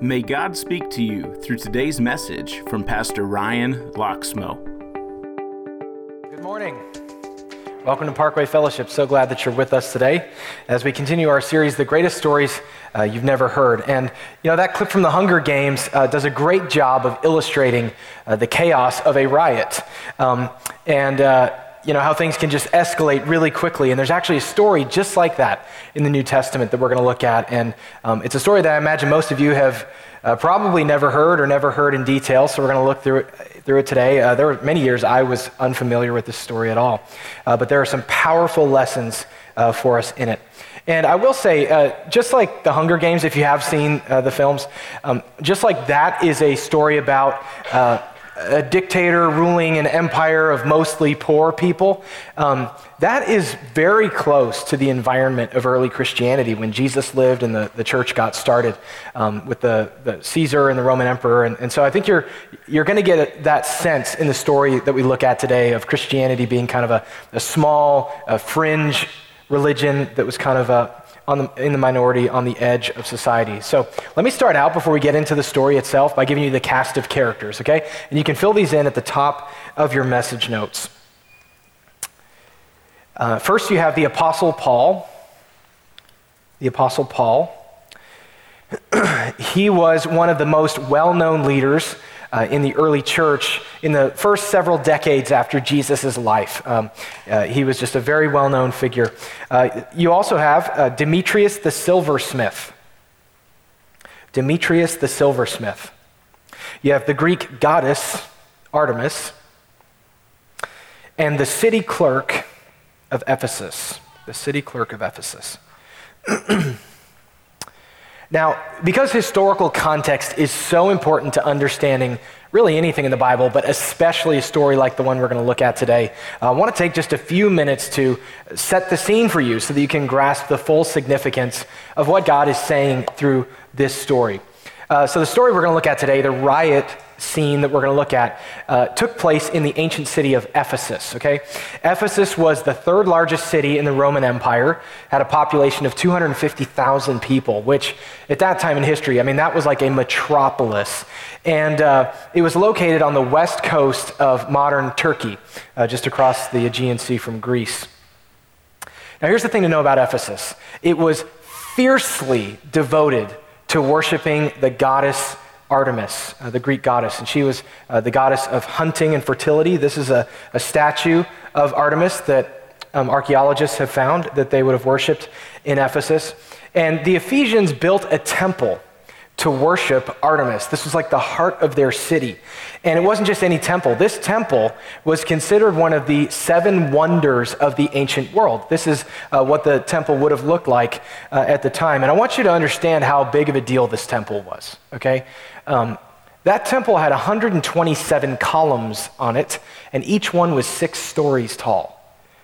May God speak to you through today's message from Pastor Ryan Lokkesmoe. Good morning. Welcome to Parkway Fellowship. So glad that you're with us today as we continue our series, The Greatest Stories uh, You've Never Heard. And, you know, that clip from the Hunger Games uh, does a great job of illustrating uh, the chaos of a riot. Um, and, uh, you know, how things can just escalate really quickly. And there's actually a story just like that in the New Testament that we're going to look at. And um, it's a story that I imagine most of you have uh, probably never heard or never heard in detail. So we're going to look through it, through it today. Uh, there were many years I was unfamiliar with this story at all. Uh, but there are some powerful lessons uh, for us in it. And I will say, uh, just like the Hunger Games, if you have seen uh, the films, um, just like that is a story about a dictator ruling an empire of mostly poor people. Um, that is very close to the environment of early Christianity when Jesus lived and the, the church got started um, with the, the Caesar and the Roman emperor. And, and so I think you're, you're going to get that sense in the story that we look at today of Christianity being kind of a, a small, a fringe religion that was kind of a, the, in the minority on the edge of society. So let me start out before we get into the story itself by giving you the cast of characters, okay? And you can fill these in at the top of your message notes. Uh, first, you have the Apostle Paul. The Apostle Paul. he was one of the most well known leaders uh, in the early church in the first several decades after Jesus' life. Um, uh, he was just a very well known figure. Uh, you also have uh, Demetrius the silversmith. Demetrius the silversmith. You have the Greek goddess Artemis and the city clerk of Ephesus. The city clerk of Ephesus. Now, because historical context is so important to understanding really anything in the Bible, but especially a story like the one we're going to look at today, I want to take just a few minutes to set the scene for you so that you can grasp the full significance of what God is saying through this story. Uh, so, the story we're going to look at today, the riot scene that we're going to look at uh, took place in the ancient city of Ephesus. Okay, Ephesus was the third largest city in the Roman Empire, had a population of 250,000 people, which at that time in history, I mean, that was like a metropolis, and uh, it was located on the west coast of modern Turkey, uh, just across the Aegean Sea from Greece. Now, here's the thing to know about Ephesus: it was fiercely devoted to worshiping the goddess Artemis, uh, the Greek goddess, and she was uh, the goddess of hunting and fertility. This is a, a statue of Artemis that um, archaeologists have found that they would have worshipped in Ephesus. And the Ephesians built a temple to worship Artemis. This was like the heart of their city. And it wasn't just any temple. This temple was considered one of the seven wonders of the ancient world. This is uh, what the temple would have looked like uh, at the time. And I want you to understand how big of a deal this temple was, okay? Um, that temple had 127 columns on it, and each one was six stories tall.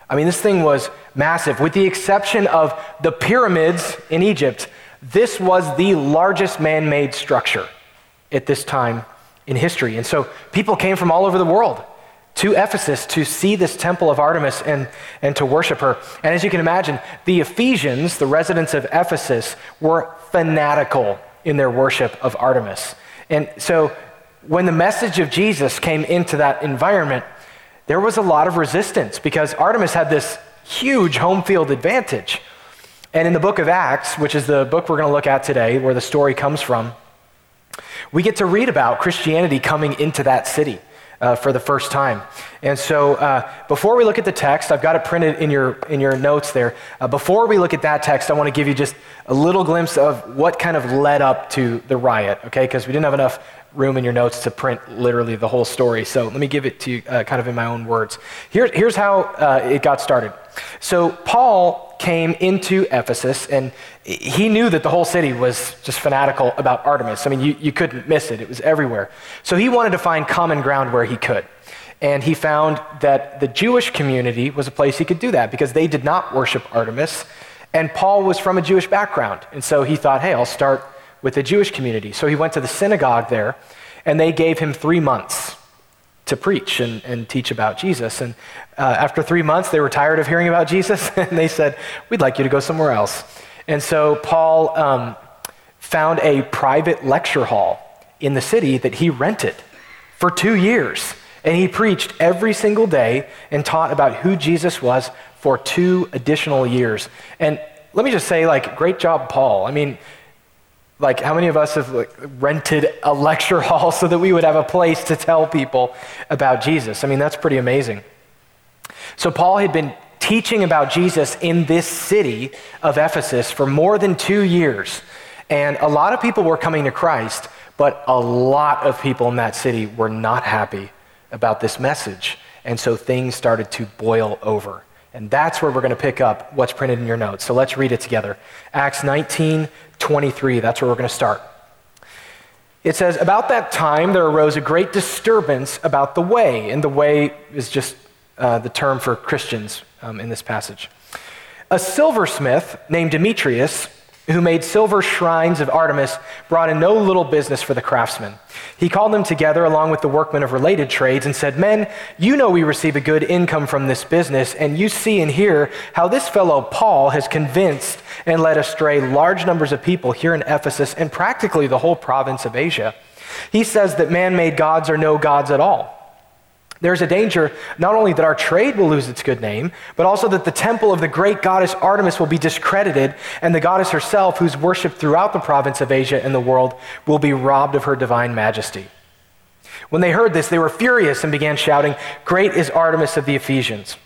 I mean, this thing was massive. With the exception of the pyramids in Egypt, this was the largest man made structure at this time in history. And so people came from all over the world to Ephesus to see this temple of Artemis and, and to worship her. And as you can imagine, the Ephesians, the residents of Ephesus, were fanatical in their worship of Artemis. And so when the message of Jesus came into that environment, there was a lot of resistance because Artemis had this huge home field advantage. And in the book of Acts, which is the book we're going to look at today, where the story comes from, we get to read about Christianity coming into that city. Uh, for the first time. And so uh, before we look at the text, I've got it printed in your, in your notes there. Uh, before we look at that text, I want to give you just a little glimpse of what kind of led up to the riot, okay? Because we didn't have enough room in your notes to print literally the whole story. So let me give it to you uh, kind of in my own words. Here, here's how uh, it got started. So Paul came into Ephesus and he knew that the whole city was just fanatical about Artemis. I mean, you, you couldn't miss it, it was everywhere. So he wanted to find common ground where he could. And he found that the Jewish community was a place he could do that because they did not worship Artemis. And Paul was from a Jewish background. And so he thought, hey, I'll start with the Jewish community. So he went to the synagogue there, and they gave him three months to preach and, and teach about Jesus. And uh, after three months, they were tired of hearing about Jesus, and they said, We'd like you to go somewhere else. And so Paul um, found a private lecture hall in the city that he rented for two years. And he preached every single day and taught about who Jesus was for two additional years. And let me just say, like, great job, Paul. I mean, like, how many of us have like, rented a lecture hall so that we would have a place to tell people about Jesus? I mean, that's pretty amazing. So, Paul had been teaching about Jesus in this city of Ephesus for more than two years. And a lot of people were coming to Christ, but a lot of people in that city were not happy about this message. And so things started to boil over. And that's where we're going to pick up what's printed in your notes. So let's read it together. Acts 19 23, that's where we're going to start. It says, About that time there arose a great disturbance about the way. And the way is just uh, the term for Christians um, in this passage. A silversmith named Demetrius who made silver shrines of Artemis, brought in no little business for the craftsmen. He called them together along with the workmen of related trades and said, Men, you know we receive a good income from this business, and you see and hear how this fellow Paul has convinced and led astray large numbers of people here in Ephesus and practically the whole province of Asia. He says that man made gods are no gods at all there's a danger not only that our trade will lose its good name, but also that the temple of the great goddess Artemis will be discredited, and the goddess herself, who's worshipped throughout the province of Asia and the world, will be robbed of her divine majesty. When they heard this, they were furious and began shouting, Great is Artemis of the Ephesians.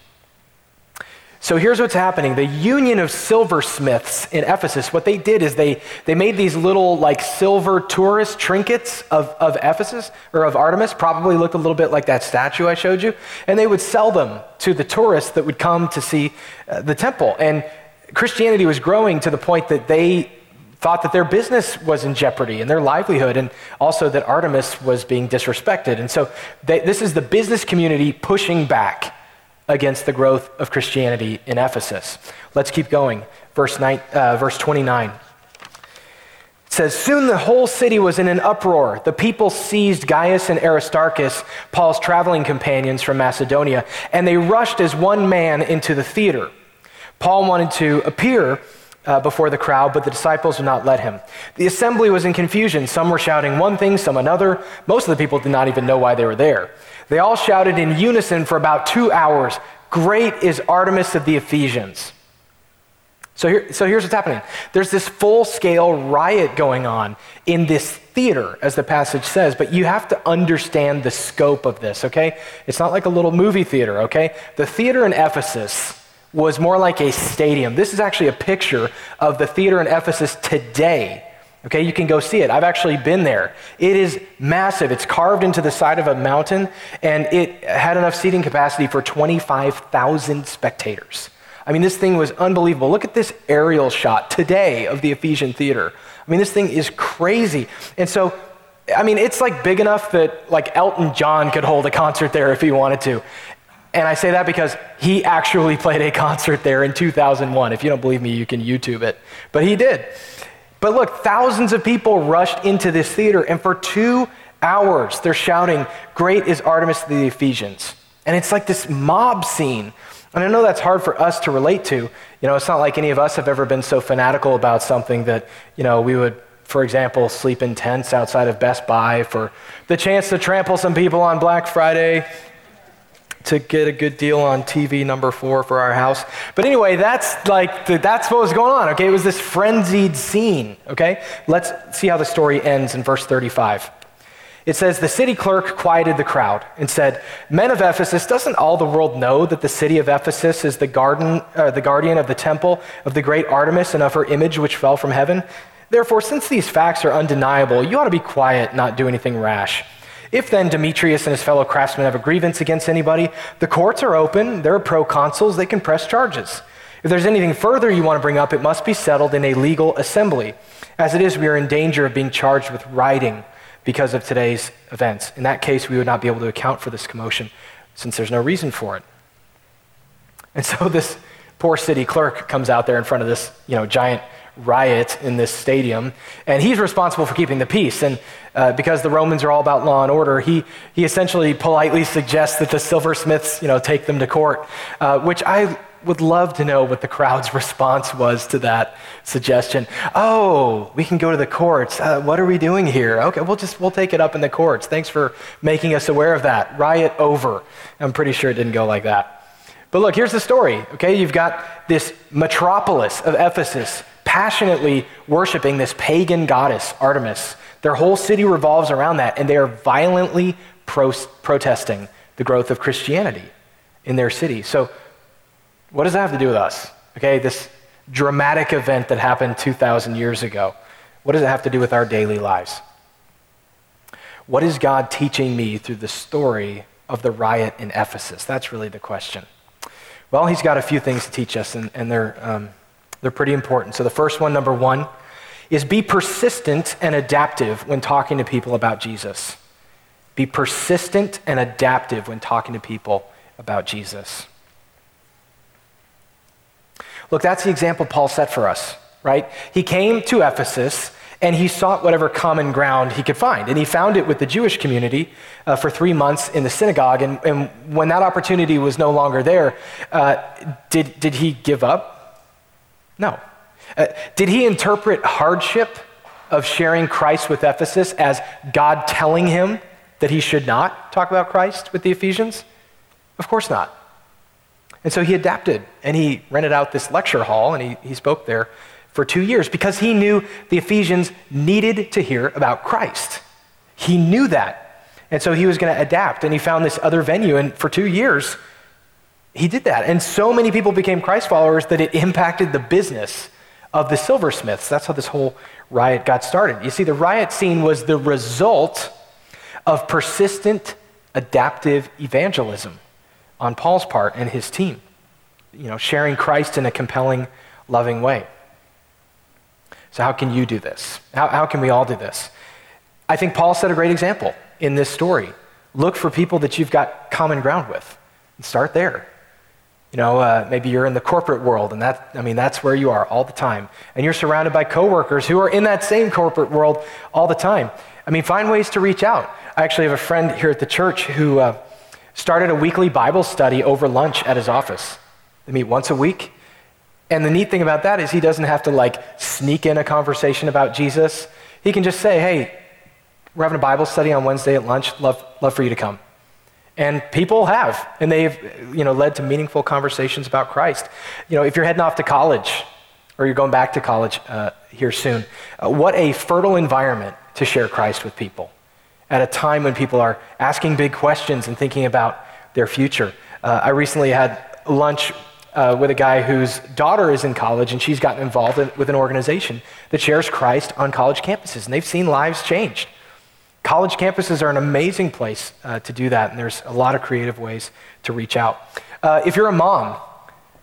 So here's what's happening. The union of silversmiths in Ephesus, what they did is they, they made these little like silver tourist trinkets of, of Ephesus or of Artemis, probably looked a little bit like that statue I showed you, and they would sell them to the tourists that would come to see uh, the temple. And Christianity was growing to the point that they thought that their business was in jeopardy and their livelihood, and also that Artemis was being disrespected. And so they, this is the business community pushing back against the growth of Christianity in Ephesus. Let's keep going. Verse, nine, uh, verse 29. It says, Soon the whole city was in an uproar. The people seized Gaius and Aristarchus, Paul's traveling companions from Macedonia, and they rushed as one man into the theater. Paul wanted to appear uh, before the crowd, but the disciples would not let him. The assembly was in confusion. Some were shouting one thing, some another. Most of the people did not even know why they were there. They all shouted in unison for about two hours Great is Artemis of the Ephesians. So, here, so here's what's happening there's this full scale riot going on in this theater, as the passage says, but you have to understand the scope of this, okay? It's not like a little movie theater, okay? The theater in Ephesus was more like a stadium. This is actually a picture of the theater in Ephesus today. Okay, you can go see it. I've actually been there. It is massive. It's carved into the side of a mountain, and it had enough seating capacity for 25,000 spectators. I mean, this thing was unbelievable. Look at this aerial shot today of the Ephesian Theater. I mean, this thing is crazy. And so, I mean, it's like big enough that like Elton John could hold a concert there if he wanted to. And I say that because he actually played a concert there in 2001. If you don't believe me, you can YouTube it. But he did. But look, thousands of people rushed into this theater, and for two hours they're shouting, Great is Artemis of the Ephesians. And it's like this mob scene. And I know that's hard for us to relate to. You know, it's not like any of us have ever been so fanatical about something that, you know, we would, for example, sleep in tents outside of Best Buy for the chance to trample some people on Black Friday to get a good deal on TV number four for our house. But anyway, that's like, the, that's what was going on, okay? It was this frenzied scene, okay? Let's see how the story ends in verse 35. It says, The city clerk quieted the crowd and said, Men of Ephesus, doesn't all the world know that the city of Ephesus is the, garden, uh, the guardian of the temple of the great Artemis and of her image which fell from heaven? Therefore, since these facts are undeniable, you ought to be quiet, not do anything rash. If then Demetrius and his fellow craftsmen have a grievance against anybody, the courts are open, there are proconsuls, they can press charges. If there's anything further you want to bring up, it must be settled in a legal assembly. As it is, we are in danger of being charged with rioting because of today's events. In that case, we would not be able to account for this commotion since there's no reason for it. And so this poor city clerk comes out there in front of this, you know, giant riot in this stadium, and he's responsible for keeping the peace. And uh, because the Romans are all about law and order, he, he essentially politely suggests that the silversmiths, you know, take them to court, uh, which I, would love to know what the crowd's response was to that suggestion. Oh, we can go to the courts. Uh, what are we doing here? Okay, we'll just we'll take it up in the courts. Thanks for making us aware of that. Riot over. I'm pretty sure it didn't go like that. But look, here's the story. Okay, you've got this metropolis of Ephesus passionately worshiping this pagan goddess, Artemis. Their whole city revolves around that, and they are violently pro- protesting the growth of Christianity in their city. So, what does that have to do with us? Okay, this dramatic event that happened 2,000 years ago. What does it have to do with our daily lives? What is God teaching me through the story of the riot in Ephesus? That's really the question. Well, he's got a few things to teach us, and, and they're, um, they're pretty important. So, the first one, number one, is be persistent and adaptive when talking to people about Jesus. Be persistent and adaptive when talking to people about Jesus. Look, that's the example Paul set for us, right? He came to Ephesus and he sought whatever common ground he could find. And he found it with the Jewish community uh, for three months in the synagogue. And, and, when that opportunity was no longer there, uh, did, did he give up? No. Uh, did he interpret hardship of sharing Christ with Ephesus as God telling him that he should not talk about Christ with the Ephesians? Of course not. And so he adapted and he rented out this lecture hall and he, he spoke there for two years because he knew the Ephesians needed to hear about Christ. He knew that. And so he was going to adapt and he found this other venue. And for two years, he did that. And so many people became Christ followers that it impacted the business of the silversmiths. That's how this whole riot got started. You see, the riot scene was the result of persistent, adaptive evangelism on Paul's part and his team. You know, sharing Christ in a compelling, loving way. So, how can you do this? How, how can we all do this? I think Paul set a great example in this story. Look for people that you've got common ground with and start there. You know, uh, maybe you're in the corporate world, and that, I mean, that's where you are all the time. And you're surrounded by coworkers who are in that same corporate world all the time. I mean, find ways to reach out. I actually have a friend here at the church who uh, started a weekly Bible study over lunch at his office. They meet once a week. And the neat thing about that is he doesn't have to like sneak in a conversation about Jesus. He can just say, hey, we're having a Bible study on Wednesday at lunch. Love, love for you to come. And people have, and they've you know, led to meaningful conversations about Christ. You know, if you're heading off to college, or you're going back to college uh, here soon, uh, what a fertile environment to share Christ with people at a time when people are asking big questions and thinking about their future. Uh, I recently had lunch uh, with a guy whose daughter is in college and she's gotten involved in, with an organization that shares Christ on college campuses, and they've seen lives changed. College campuses are an amazing place uh, to do that, and there's a lot of creative ways to reach out. Uh, if you're a mom,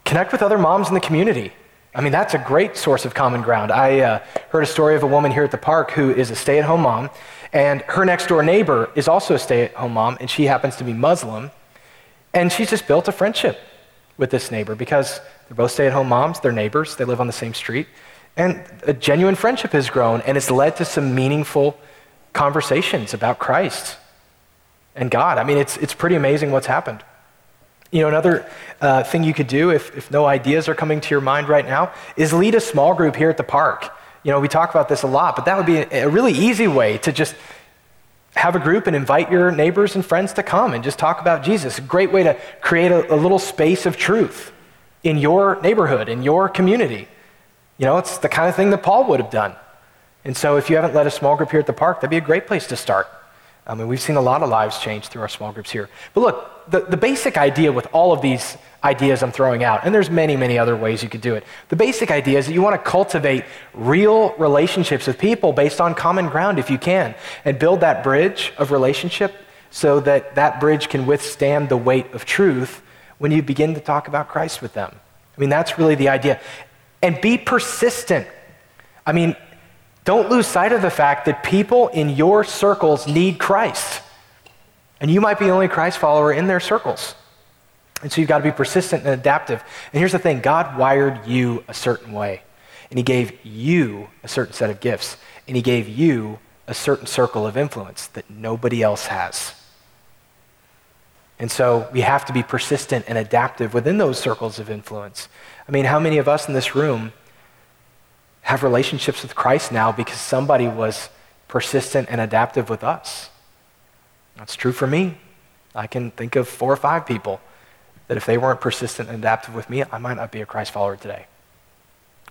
connect with other moms in the community. I mean, that's a great source of common ground. I uh, heard a story of a woman here at the park who is a stay at home mom, and her next door neighbor is also a stay at home mom, and she happens to be Muslim. And she's just built a friendship with this neighbor because they're both stay at home moms, they're neighbors, they live on the same street. And a genuine friendship has grown, and it's led to some meaningful conversations about Christ and God. I mean, it's, it's pretty amazing what's happened. You know, another uh, thing you could do if, if no ideas are coming to your mind right now is lead a small group here at the park. You know, we talk about this a lot, but that would be a, really easy way to just have a group and invite your neighbors and friends to come and just talk about Jesus. A great way to create a, a little space of truth in your neighborhood, in your community. You know, it's the kind of thing that Paul would have done. And so if you haven't led a small group here at the park, that'd be a great place to start. I mean, we've seen a lot of lives change through our small groups here. But look, the, the basic idea with all of these ideas I'm throwing out, and there's many, many other ways you could do it. The basic idea is that you want to cultivate real relationships with people based on common ground if you can, and build that bridge of relationship so that that bridge can withstand the weight of truth when you begin to talk about Christ with them. I mean, that's really the idea. And be persistent. I mean, don't lose sight of the fact that people in your circles need Christ. And you might be the only Christ follower in their circles. And so you've got to be persistent and adaptive. And here's the thing God wired you a certain way, and He gave you a certain set of gifts, and He gave you a certain circle of influence that nobody else has. And so we have to be persistent and adaptive within those circles of influence. I mean, how many of us in this room have relationships with Christ now because somebody was persistent and adaptive with us? That's true for me. I can think of four or five people that if they weren't persistent and adaptive with me, I might not be a Christ follower today.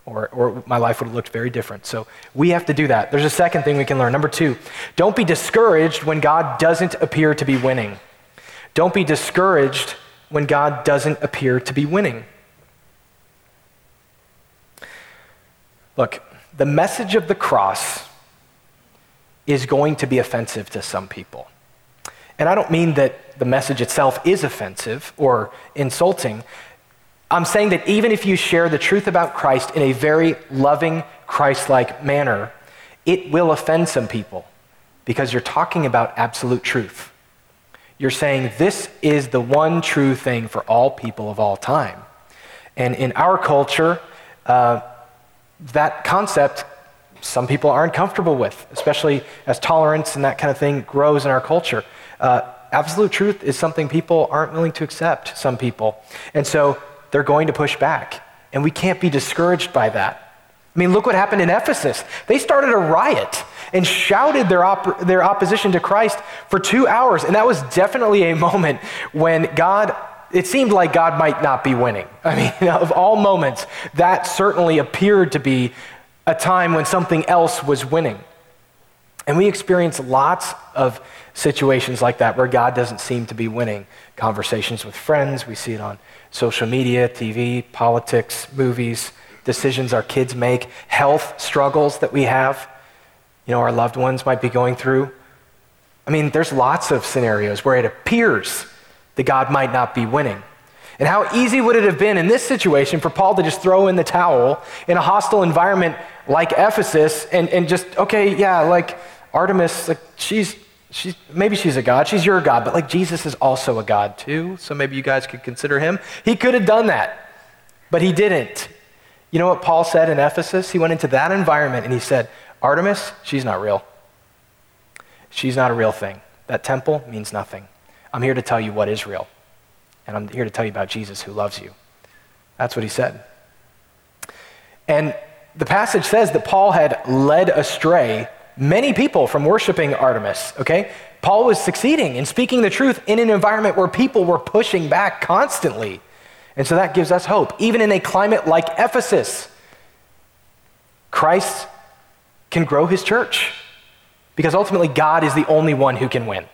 Or, or my life would have looked very different. So we have to do that. There's a second thing we can learn. Number two, don't be discouraged when God doesn't appear to be winning. Don't be discouraged when God doesn't appear to be winning. Look, the message of the cross is going to be offensive to some people. And I don't mean that the message itself is offensive or insulting. I'm saying that even if you share the truth about Christ in a very loving, Christ like manner, it will offend some people because you're talking about absolute truth. You're saying this is the one true thing for all people of all time. And in our culture, uh, that concept some people aren't comfortable with, especially as tolerance and that kind of thing grows in our culture. Uh, absolute truth is something people aren't willing to accept, some people. And so they're going to push back. And we can't be discouraged by that. I mean, look what happened in Ephesus. They started a riot and shouted their, op- their opposition to Christ for two hours. And that was definitely a moment when God, it seemed like God might not be winning. I mean, of all moments, that certainly appeared to be a time when something else was winning. And we experience lots of situations like that where God doesn't seem to be winning. Conversations with friends, we see it on social media, TV, politics, movies, decisions our kids make, health struggles that we have, you know, our loved ones might be going through. I mean, there's lots of scenarios where it appears that God might not be winning. And how easy would it have been in this situation for Paul to just throw in the towel in a hostile environment like Ephesus and, and just, okay, yeah, like Artemis, like she's, she's, maybe she's a god, she's your god, but like Jesus is also a god too, so maybe you guys could consider him. He could have done that, but he didn't. You know what Paul said in Ephesus? He went into that environment and he said, Artemis, she's not real. She's not a real thing. That temple means nothing. I'm here to tell you what is real. And I'm here to tell you about Jesus who loves you. That's what he said. And the passage says that Paul had led astray many people from worshiping Artemis, okay? Paul was succeeding in speaking the truth in an environment where people were pushing back constantly. And so that gives us hope. Even in a climate like Ephesus, Christ can grow his church because ultimately God is the only one who can win,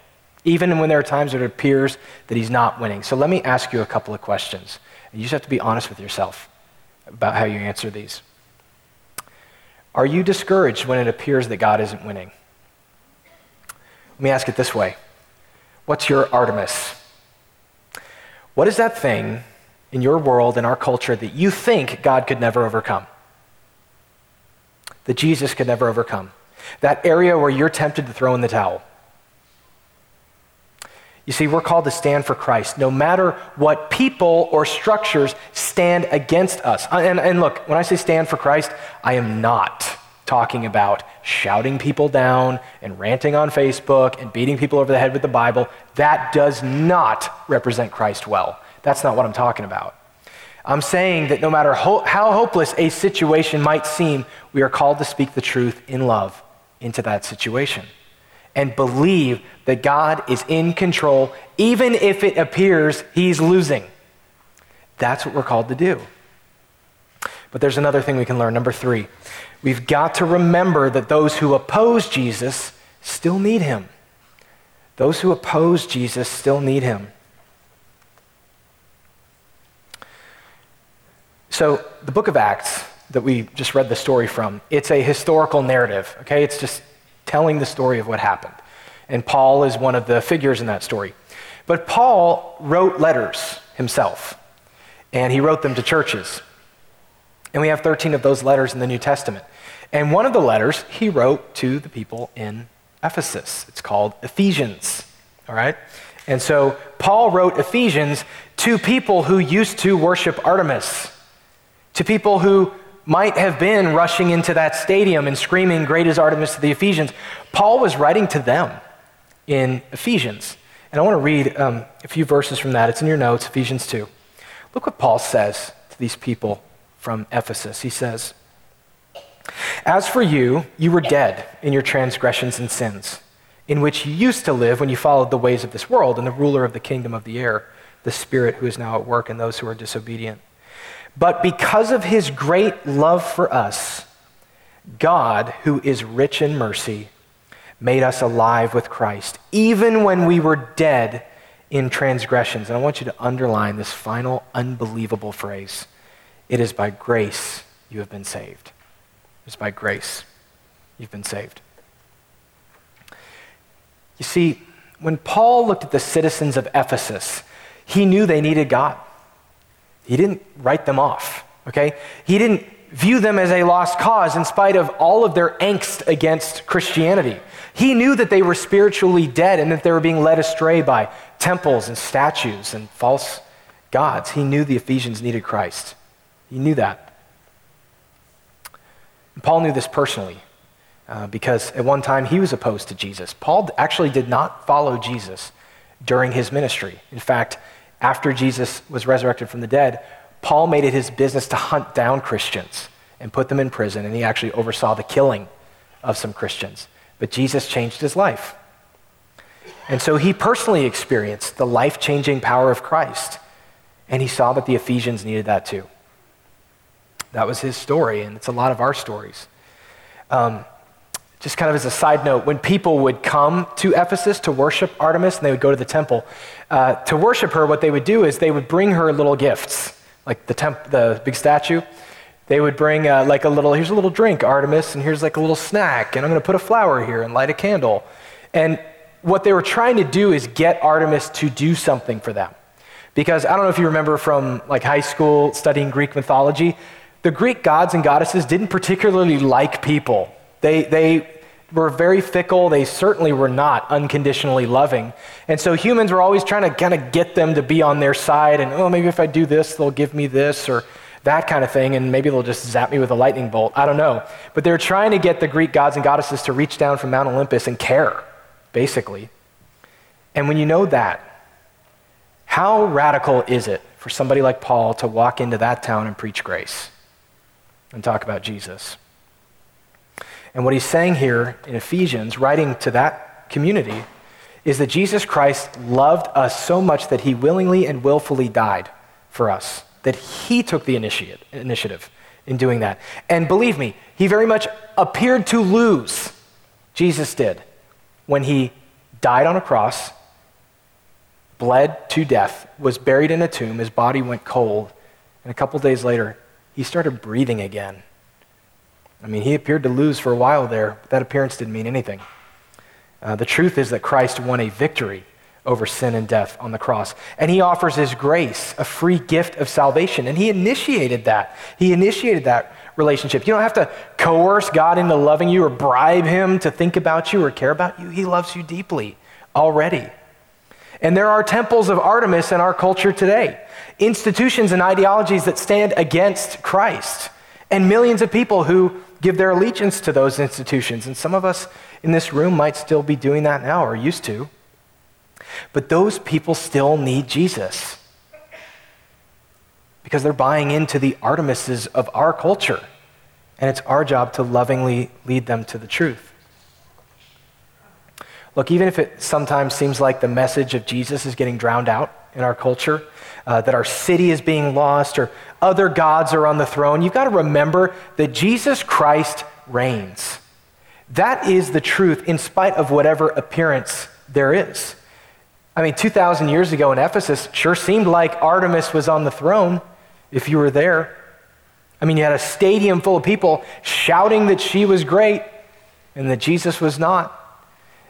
even when there are times that it appears that he's not winning. So let me ask you a couple of questions. You just have to be honest with yourself about how you answer these. Are you discouraged when it appears that God isn't winning? Let me ask it this way What's your Artemis? What is that thing in your world, in our culture, that you think God could never overcome? That Jesus could never overcome? That area where you're tempted to throw in the towel? You see, we're called to stand for Christ, no matter what people or structures stand against us. Uh, and, and, look, when I say stand for Christ, I am not talking about shouting people down and ranting on Facebook and beating people over the head with the Bible. That does not represent Christ well. That's not what I'm talking about. I'm saying that no matter ho- how hopeless a situation might seem, we are called to speak the truth in love into that situation and believe that God is in control, even if it appears he's losing. That's what we're called to do. But there's another thing we can learn. Number three, we've got to remember that those who oppose Jesus still need him. Those who oppose Jesus still need him. So, the book of Acts that we just read the story from, it's a historical narrative, okay? It's just telling the story of what happened. And Paul is one of the figures in that story. But Paul wrote letters himself, and he wrote them to churches. And we have 13 of those letters in the New Testament. And one of the letters he wrote to the people in Ephesus. It's called Ephesians, all right? And so Paul wrote Ephesians to people who used to worship Artemis, to people who might have been rushing into that stadium and screaming, Great is Artemis to the Ephesians. Paul was writing to them in Ephesians. And I want to read um, a few verses from that. It's in your notes, Ephesians 2. Look what Paul says to these people from Ephesus. He says, As for you, you were dead in your transgressions and sins, in which you used to live when you followed the ways of this world and the ruler of the kingdom of the air, the Spirit who is now at work in those who are disobedient. But because of his great love for us, God, who is rich in mercy, made us alive with Christ, even when we were dead in transgressions. And I want you to underline this final unbelievable phrase it is by grace you have been saved. It's by grace you've been saved. You see, when Paul looked at the citizens of Ephesus, he knew they needed God. He didn't write them off, okay? He didn't view them as a lost cause in spite of all of their angst against Christianity. He knew that they were spiritually dead and that they were being led astray by temples and statues and false gods. He knew the Ephesians needed Christ. He knew that. And Paul knew this personally uh, because at one time he was opposed to Jesus. Paul actually did not follow Jesus during his ministry. In fact, after Jesus was resurrected from the dead, Paul made it his business to hunt down Christians and put them in prison, and he actually oversaw the killing of some Christians. But Jesus changed his life. And so he personally experienced the life changing power of Christ, and he saw that the Ephesians needed that too. That was his story, and it's a lot of our stories. Um, just kind of as a side note, when people would come to Ephesus to worship Artemis and they would go to the temple, uh, to worship her, what they would do is they would bring her little gifts, like the, temp- the big statue. They would bring uh, like a little, here's a little drink, Artemis, and here's like a little snack, and I'm going to put a flower here and light a candle. And what they were trying to do is get Artemis to do something for them. Because I don't know if you remember from like high school studying Greek mythology, the Greek gods and goddesses didn't particularly like people. They, they were very fickle. They certainly were not unconditionally loving. And so humans were always trying to kind of get them to be on their side and, oh, maybe if I do this, they'll give me this or that kind of thing, and maybe they'll just zap me with a lightning bolt. I don't know. But they were trying to get the Greek gods and goddesses to reach down from Mount Olympus and care, basically. And when you know that, how radical is it for somebody like Paul to walk into that town and preach grace and talk about Jesus? And what he's saying here in Ephesians, writing to that community, is that Jesus Christ loved us so much that he willingly and willfully died for us, that he took the initiate, initiative in doing that. And believe me, he very much appeared to lose, Jesus did, when he died on a cross, bled to death, was buried in a tomb, his body went cold, and a couple days later, he started breathing again. I mean, he appeared to lose for a while there, but that appearance didn't mean anything. Uh, the truth is that Christ won a victory over sin and death on the cross. And he offers his grace, a free gift of salvation. And he initiated that. He initiated that relationship. You don't have to coerce God into loving you or bribe him to think about you or care about you. He loves you deeply already. And there are temples of Artemis in our culture today, institutions and ideologies that stand against Christ, and millions of people who give their allegiance to those institutions. And some of us in this room might still be doing that now or used to. But those people still need Jesus because they're buying into the Artemises of our culture. And it's our job to lovingly lead them to the truth. Look, even if it sometimes seems like the message of Jesus is getting drowned out in our culture, uh, that our city is being lost or other gods are on the throne, you've got to remember that Jesus Christ reigns. That is the truth in spite of whatever appearance there is. I mean, 2,000 years ago in Ephesus, sure seemed like Artemis was on the throne if you were there. I mean, you had a stadium full of people shouting that she was great and that Jesus was not.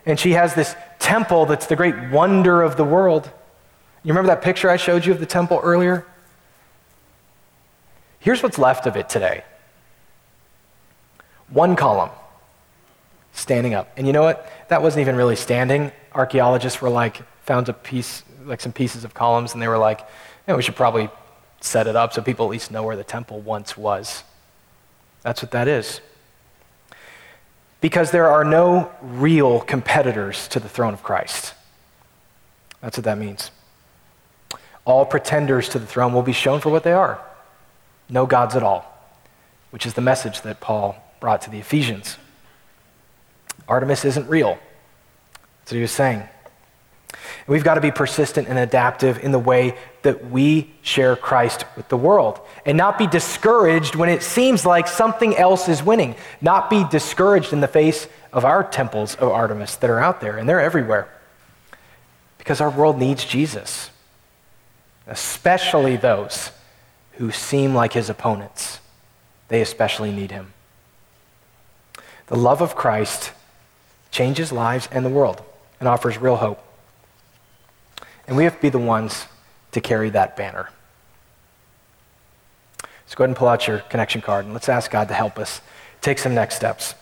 And she has this temple that's the great wonder of the world. You remember that picture I showed you of the temple earlier? Here's what's left of it today one column standing up. And you know what? That wasn't even really standing. Archaeologists were like, found a piece, like some pieces of columns, and they were like, we should probably set it up so people at least know where the temple once was. That's what that is. Because there are no real competitors to the throne of Christ. That's what that means. All pretenders to the throne will be shown for what they are no gods at all, which is the message that Paul brought to the Ephesians. Artemis isn't real. That's what he was saying. We've got to be persistent and adaptive in the way that we share Christ with the world and not be discouraged when it seems like something else is winning. Not be discouraged in the face of our temples of Artemis that are out there, and they're everywhere. Because our world needs Jesus, especially those who seem like his opponents. They especially need him. The love of Christ changes lives and the world and offers real hope. And we have to be the ones to carry that banner. So go ahead and pull out your connection card and let's ask God to help us take some next steps.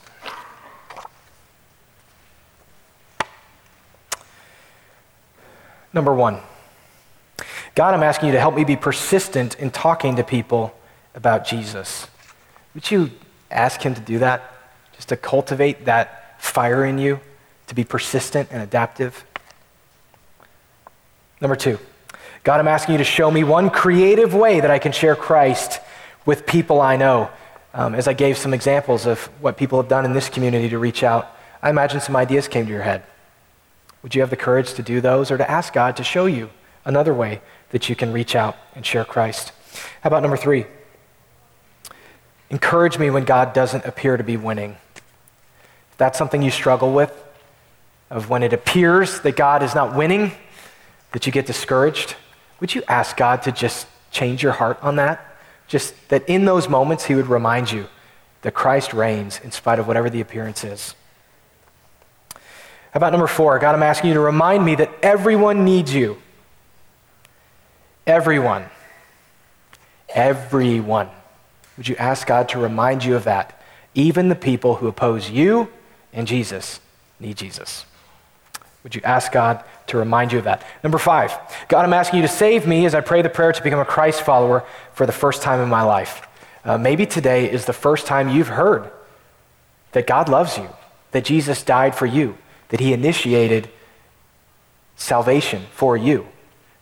Number one, God, I'm asking you to help me be persistent in talking to people about Jesus. Would you ask Him to do that? Just to cultivate that fire in you, to be persistent and adaptive? Number two, God, I'm asking you to show me one creative way that I can share Christ with people I know. Um, as I gave some examples of what people have done in this community to reach out, I imagine some ideas came to your head. Would you have the courage to do those or to ask God to show you another way that you can reach out and share Christ? How about number three? Encourage me when God doesn't appear to be winning. If that's something you struggle with, of when it appears that God is not winning, that you get discouraged, would you ask God to just change your heart on that? Just that in those moments, He would remind you that Christ reigns in spite of whatever the appearance is. How about number four? God, I'm asking you to remind me that everyone needs you. Everyone. Everyone. Would you ask God to remind you of that? Even the people who oppose you and Jesus need Jesus. Would you ask God to remind you of that? Number five, God, I'm asking you to save me as I pray the prayer to become a Christ follower for the first time in my life. Uh, maybe today is the first time you've heard that God loves you, that Jesus died for you, that he initiated salvation for you.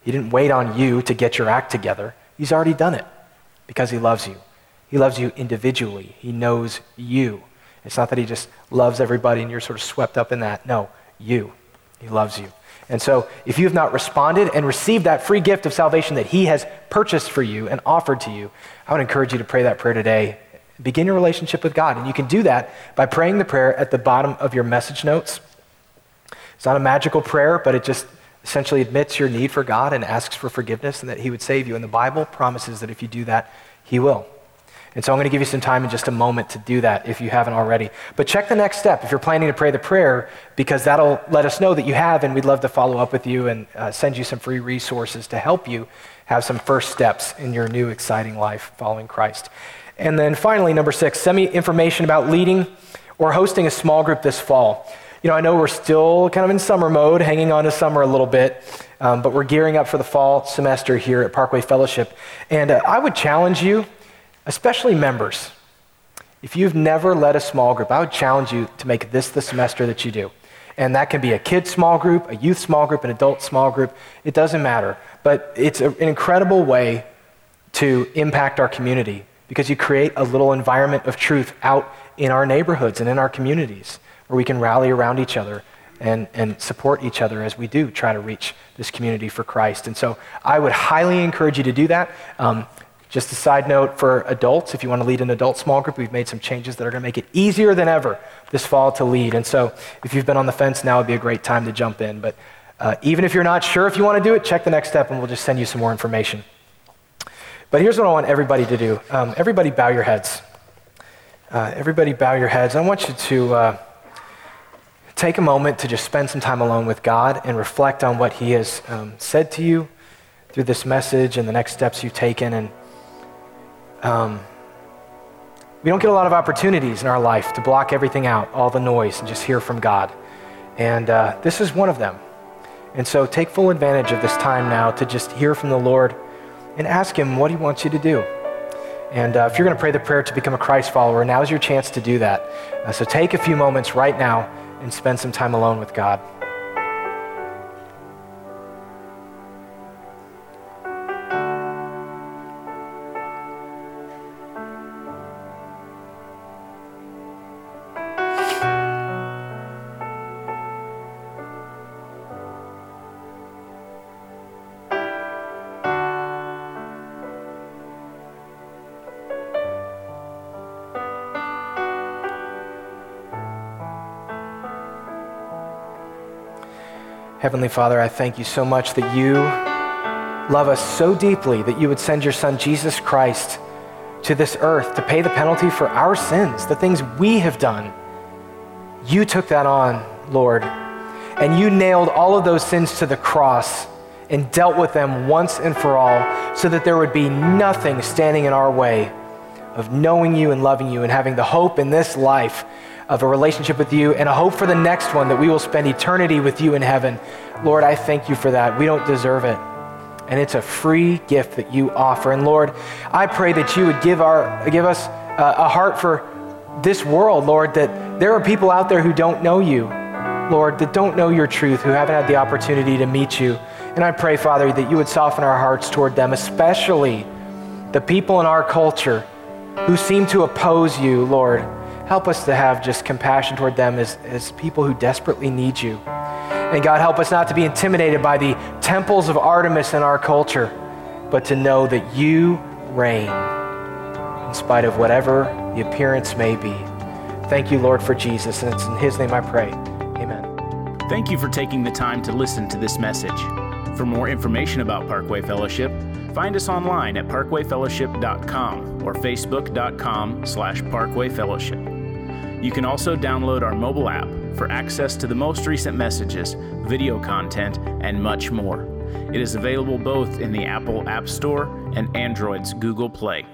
He didn't wait on you to get your act together, he's already done it because he loves you. He loves you individually, he knows you. It's not that he just loves everybody and you're sort of swept up in that. No, you. He loves you. And so, if you have not responded and received that free gift of salvation that He has purchased for you and offered to you, I would encourage you to pray that prayer today. Begin your relationship with God. And you can do that by praying the prayer at the bottom of your message notes. It's not a magical prayer, but it just essentially admits your need for God and asks for forgiveness and that He would save you. And the Bible promises that if you do that, He will. And so I'm going to give you some time in just a moment to do that if you haven't already. But check the next step if you're planning to pray the prayer, because that'll let us know that you have, and we'd love to follow up with you and uh, send you some free resources to help you have some first steps in your new exciting life following Christ. And then finally, number six, send me information about leading or hosting a small group this fall. You know, I know we're still kind of in summer mode, hanging on to summer a little bit, um, but we're gearing up for the fall semester here at Parkway Fellowship. And uh, I would challenge you especially members. If you've never led a small group, I would challenge you to make this the semester that you do. And that can be a kid small group, a youth small group, an adult small group. It doesn't matter. But it's an incredible way to impact our community because you create a little environment of truth out in our neighborhoods and in our communities where we can rally around each other and, and support each other as we do try to reach this community for Christ. And so I would highly encourage you to do that. Um, just a side note for adults, if you want to lead an adult small group, we've made some changes that are going to make it easier than ever this fall to lead. And so if you've been on the fence, now would be a great time to jump in. But uh, even if you're not sure if you want to do it, check the next step and we'll just send you some more information. But here's what I want everybody to do um, everybody, bow your heads. Uh, everybody, bow your heads. I want you to uh, take a moment to just spend some time alone with God and reflect on what He has um, said to you through this message and the next steps you've taken. And um, we don't get a lot of opportunities in our life to block everything out, all the noise, and just hear from God. And uh, this is one of them. And so take full advantage of this time now to just hear from the Lord and ask Him what He wants you to do. And uh, if you're going to pray the prayer to become a Christ follower, now is your chance to do that. Uh, so take a few moments right now and spend some time alone with God. Heavenly Father, I thank you so much that you love us so deeply that you would send your Son, Jesus Christ, to this earth to pay the penalty for our sins, the things we have done. You took that on, Lord, and you nailed all of those sins to the cross and dealt with them once and for all so that there would be nothing standing in our way of knowing you and loving you and having the hope in this life of a relationship with you and a hope for the next one that we will spend eternity with you in heaven. Lord, I thank you for that. We don't deserve it. And it's a free gift that you offer. And Lord, I pray that you would give, our, give us a, a heart for this world, Lord, that there are people out there who don't know you, Lord, that don't know your truth, who haven't had the opportunity to meet you. And I pray, Father, that you would soften our hearts toward them, especially the people in our culture who seem to oppose you, Lord. Help us to have just compassion toward them as, as people who desperately need you. And God, help us not to be intimidated by the temples of Artemis in our culture, but to know that you reign in spite of whatever the appearance may be. Thank you, Lord, for Jesus. And it's in his name I pray. Amen. Thank you for taking the time to listen to this message. For more information about Parkway Fellowship, find us online at parkwayfellowship.com or facebook.com slash parkwayfellowship. You can also download our mobile app for access to the most recent messages, video content, and much more. It is available both in the Apple App Store and Android's Google Play.